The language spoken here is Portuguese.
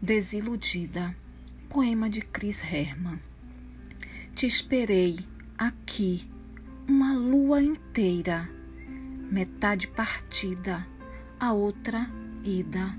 Desiludida. Poema de Chris Herman. Te esperei aqui uma lua inteira, metade partida, a outra ida.